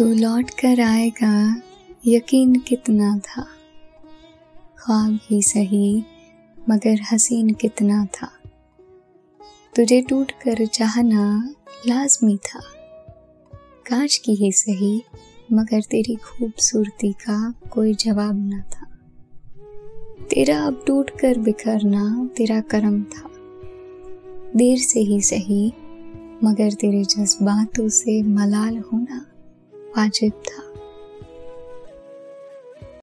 तू लौट कर आएगा, यकीन कितना था। ख्वाब ही सही, मगर हसीन कितना था। तुझे टूट कर चाहना लाजमी था। काश की ही सही, मगर तेरी खूबसूरती का कोई जवाब न था। तेरा अब टूट कर बिखरना तेरा करम था। देर से ही सही, मगर तेरे जज्बातों से मलाल होना वाजिब था।